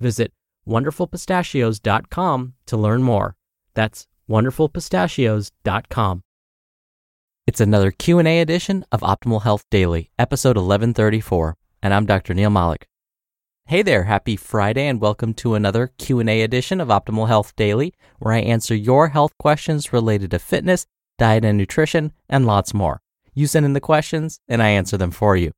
Visit wonderfulpistachios.com to learn more. That's wonderfulpistachios.com. It's another Q&A edition of Optimal Health Daily, episode 1134, and I'm Dr. Neal Malik. Hey there, happy Friday and welcome to another Q&A edition of Optimal Health Daily, where I answer your health questions related to fitness, diet and nutrition, and lots more. You send in the questions and I answer them for you.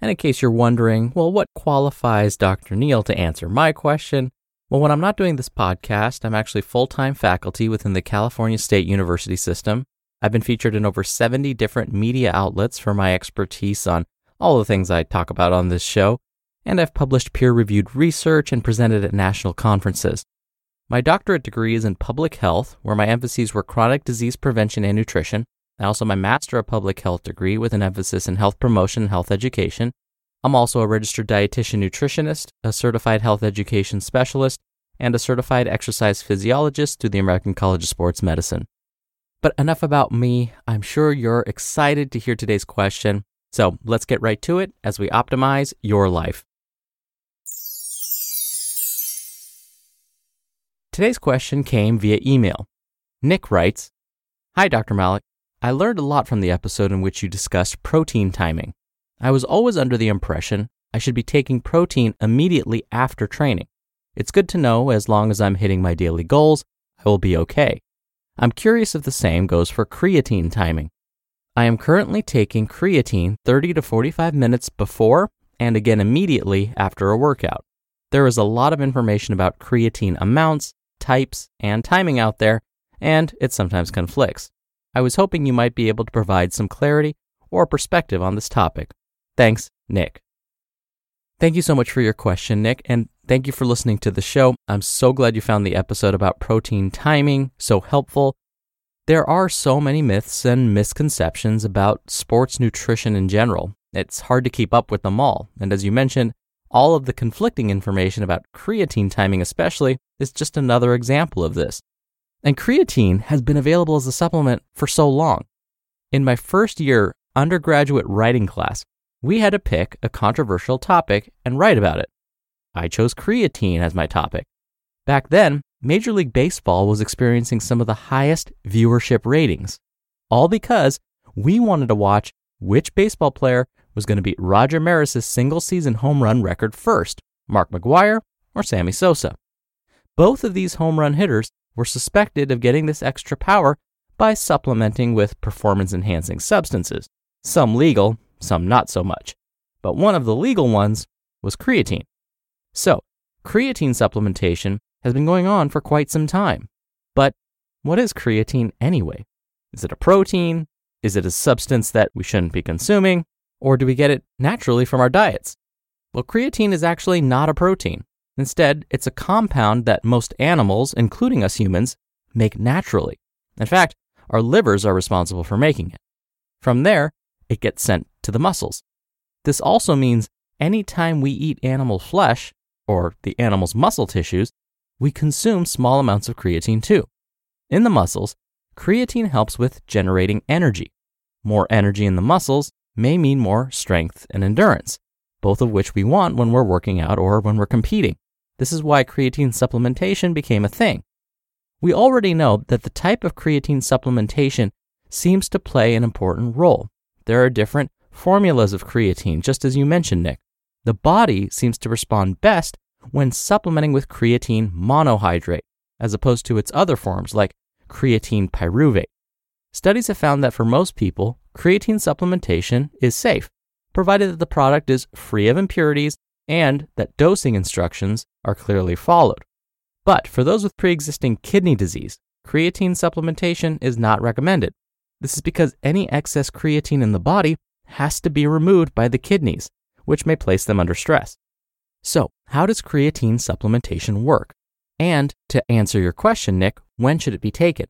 And in case you're wondering, well, what qualifies Dr. Neal to answer my question? Well, when I'm not doing this podcast, I'm actually full-time faculty within the California State University system. I've been featured in over 70 different media outlets for my expertise on all the things I talk about on this show and I've published peer reviewed research and presented at national conferences. My doctorate degree is in public health, where my emphases were chronic disease prevention and nutrition, and also my Master of Public Health degree with an emphasis in health promotion and health education. I'm also a registered dietitian nutritionist, a certified health education specialist, and a certified exercise physiologist through the American College of Sports Medicine. But enough about me. I'm sure you're excited to hear today's question. So let's get right to it as we optimize your life. Today's question came via email. Nick writes Hi, Dr. Malik. I learned a lot from the episode in which you discussed protein timing. I was always under the impression I should be taking protein immediately after training. It's good to know as long as I'm hitting my daily goals, I will be okay. I'm curious if the same goes for creatine timing. I am currently taking creatine 30 to 45 minutes before and again immediately after a workout. There is a lot of information about creatine amounts, types, and timing out there, and it sometimes conflicts. I was hoping you might be able to provide some clarity or perspective on this topic. Thanks, Nick. Thank you so much for your question, Nick, and thank you for listening to the show. I'm so glad you found the episode about protein timing so helpful. There are so many myths and misconceptions about sports nutrition in general. It's hard to keep up with them all, and as you mentioned, all of the conflicting information about creatine timing, especially, is just another example of this. And creatine has been available as a supplement for so long. In my first year undergraduate writing class, we had to pick a controversial topic and write about it. I chose creatine as my topic. Back then, Major League Baseball was experiencing some of the highest viewership ratings, all because we wanted to watch which baseball player was going to beat Roger Maris's single season home run record first, Mark McGwire or Sammy Sosa. Both of these home run hitters were suspected of getting this extra power by supplementing with performance enhancing substances, some legal, some not so much. But one of the legal ones was creatine. So, creatine supplementation has been going on for quite some time. But what is creatine anyway? Is it a protein? Is it a substance that we shouldn't be consuming? Or do we get it naturally from our diets? Well, creatine is actually not a protein. Instead, it's a compound that most animals, including us humans, make naturally. In fact, our livers are responsible for making it. From there, it gets sent to the muscles. This also means anytime we eat animal flesh, or the animal's muscle tissues, we consume small amounts of creatine too. In the muscles, creatine helps with generating energy. More energy in the muscles may mean more strength and endurance, both of which we want when we're working out or when we're competing. This is why creatine supplementation became a thing. We already know that the type of creatine supplementation seems to play an important role. There are different formulas of creatine, just as you mentioned, Nick. The body seems to respond best when supplementing with creatine monohydrate, as opposed to its other forms like creatine pyruvate. Studies have found that for most people, creatine supplementation is safe, provided that the product is free of impurities and that dosing instructions are clearly followed. But for those with pre existing kidney disease, creatine supplementation is not recommended. This is because any excess creatine in the body has to be removed by the kidneys, which may place them under stress. So, how does creatine supplementation work? And to answer your question, Nick, when should it be taken?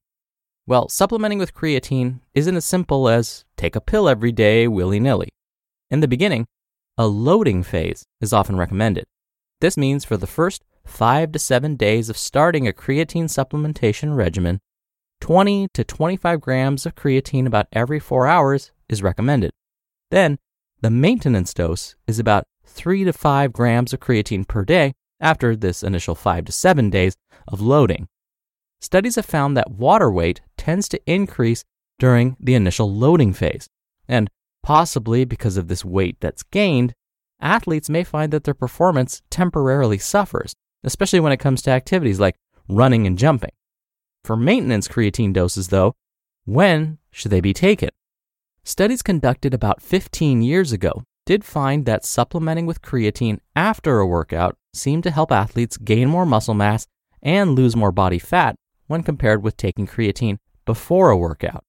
Well, supplementing with creatine isn't as simple as take a pill every day willy nilly. In the beginning, a loading phase is often recommended. This means for the first five to seven days of starting a creatine supplementation regimen, 20 to 25 grams of creatine about every four hours is recommended. Then, the maintenance dose is about 3 to 5 grams of creatine per day after this initial 5 to 7 days of loading. Studies have found that water weight tends to increase during the initial loading phase, and possibly because of this weight that's gained, athletes may find that their performance temporarily suffers, especially when it comes to activities like running and jumping. For maintenance creatine doses, though, when should they be taken? Studies conducted about 15 years ago did find that supplementing with creatine after a workout seemed to help athletes gain more muscle mass and lose more body fat when compared with taking creatine before a workout.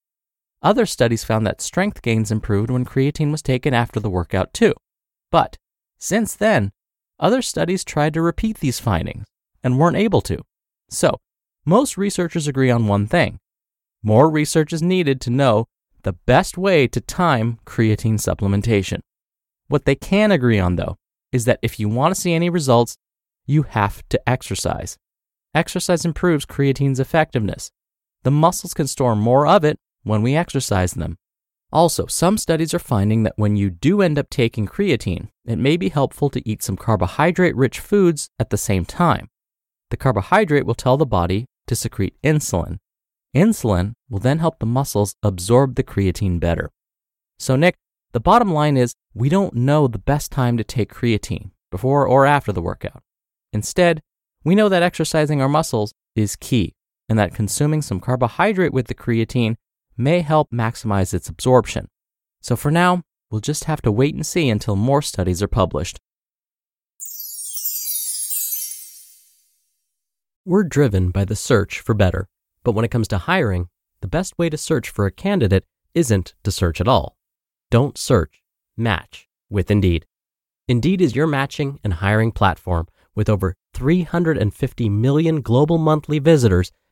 Other studies found that strength gains improved when creatine was taken after the workout, too. But since then, other studies tried to repeat these findings and weren't able to. So, most researchers agree on one thing more research is needed to know the best way to time creatine supplementation. What they can agree on, though, is that if you want to see any results, you have to exercise. Exercise improves creatine's effectiveness. The muscles can store more of it when we exercise them. Also, some studies are finding that when you do end up taking creatine, it may be helpful to eat some carbohydrate rich foods at the same time. The carbohydrate will tell the body to secrete insulin. Insulin will then help the muscles absorb the creatine better. So, Nick, the bottom line is we don't know the best time to take creatine, before or after the workout. Instead, we know that exercising our muscles is key, and that consuming some carbohydrate with the creatine may help maximize its absorption. So for now, we'll just have to wait and see until more studies are published. We're driven by the search for better, but when it comes to hiring, the best way to search for a candidate isn't to search at all. Don't search, match with Indeed. Indeed is your matching and hiring platform with over 350 million global monthly visitors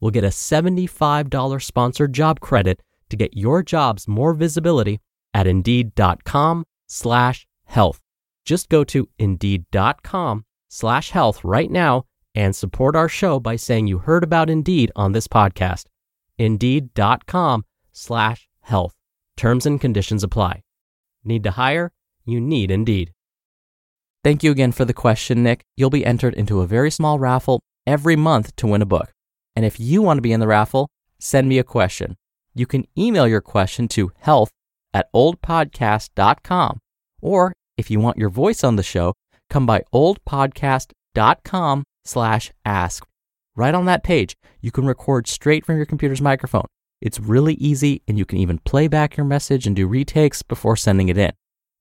will get a $75 sponsored job credit to get your jobs more visibility at indeed.com slash health. Just go to indeed.com slash health right now and support our show by saying you heard about Indeed on this podcast. Indeed.com slash health. Terms and conditions apply. Need to hire? You need Indeed. Thank you again for the question, Nick. You'll be entered into a very small raffle every month to win a book. And if you want to be in the raffle, send me a question. You can email your question to health at oldpodcast.com. Or if you want your voice on the show, come by oldpodcast.com slash ask. Right on that page, you can record straight from your computer's microphone. It's really easy, and you can even play back your message and do retakes before sending it in.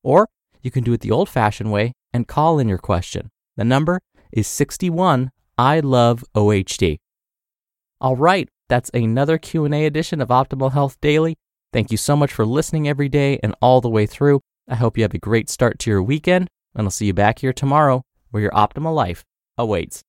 Or you can do it the old fashioned way and call in your question. The number is 61 I love OHD. All right, that's another Q&A edition of Optimal Health Daily. Thank you so much for listening every day and all the way through. I hope you have a great start to your weekend, and I'll see you back here tomorrow where your optimal life awaits.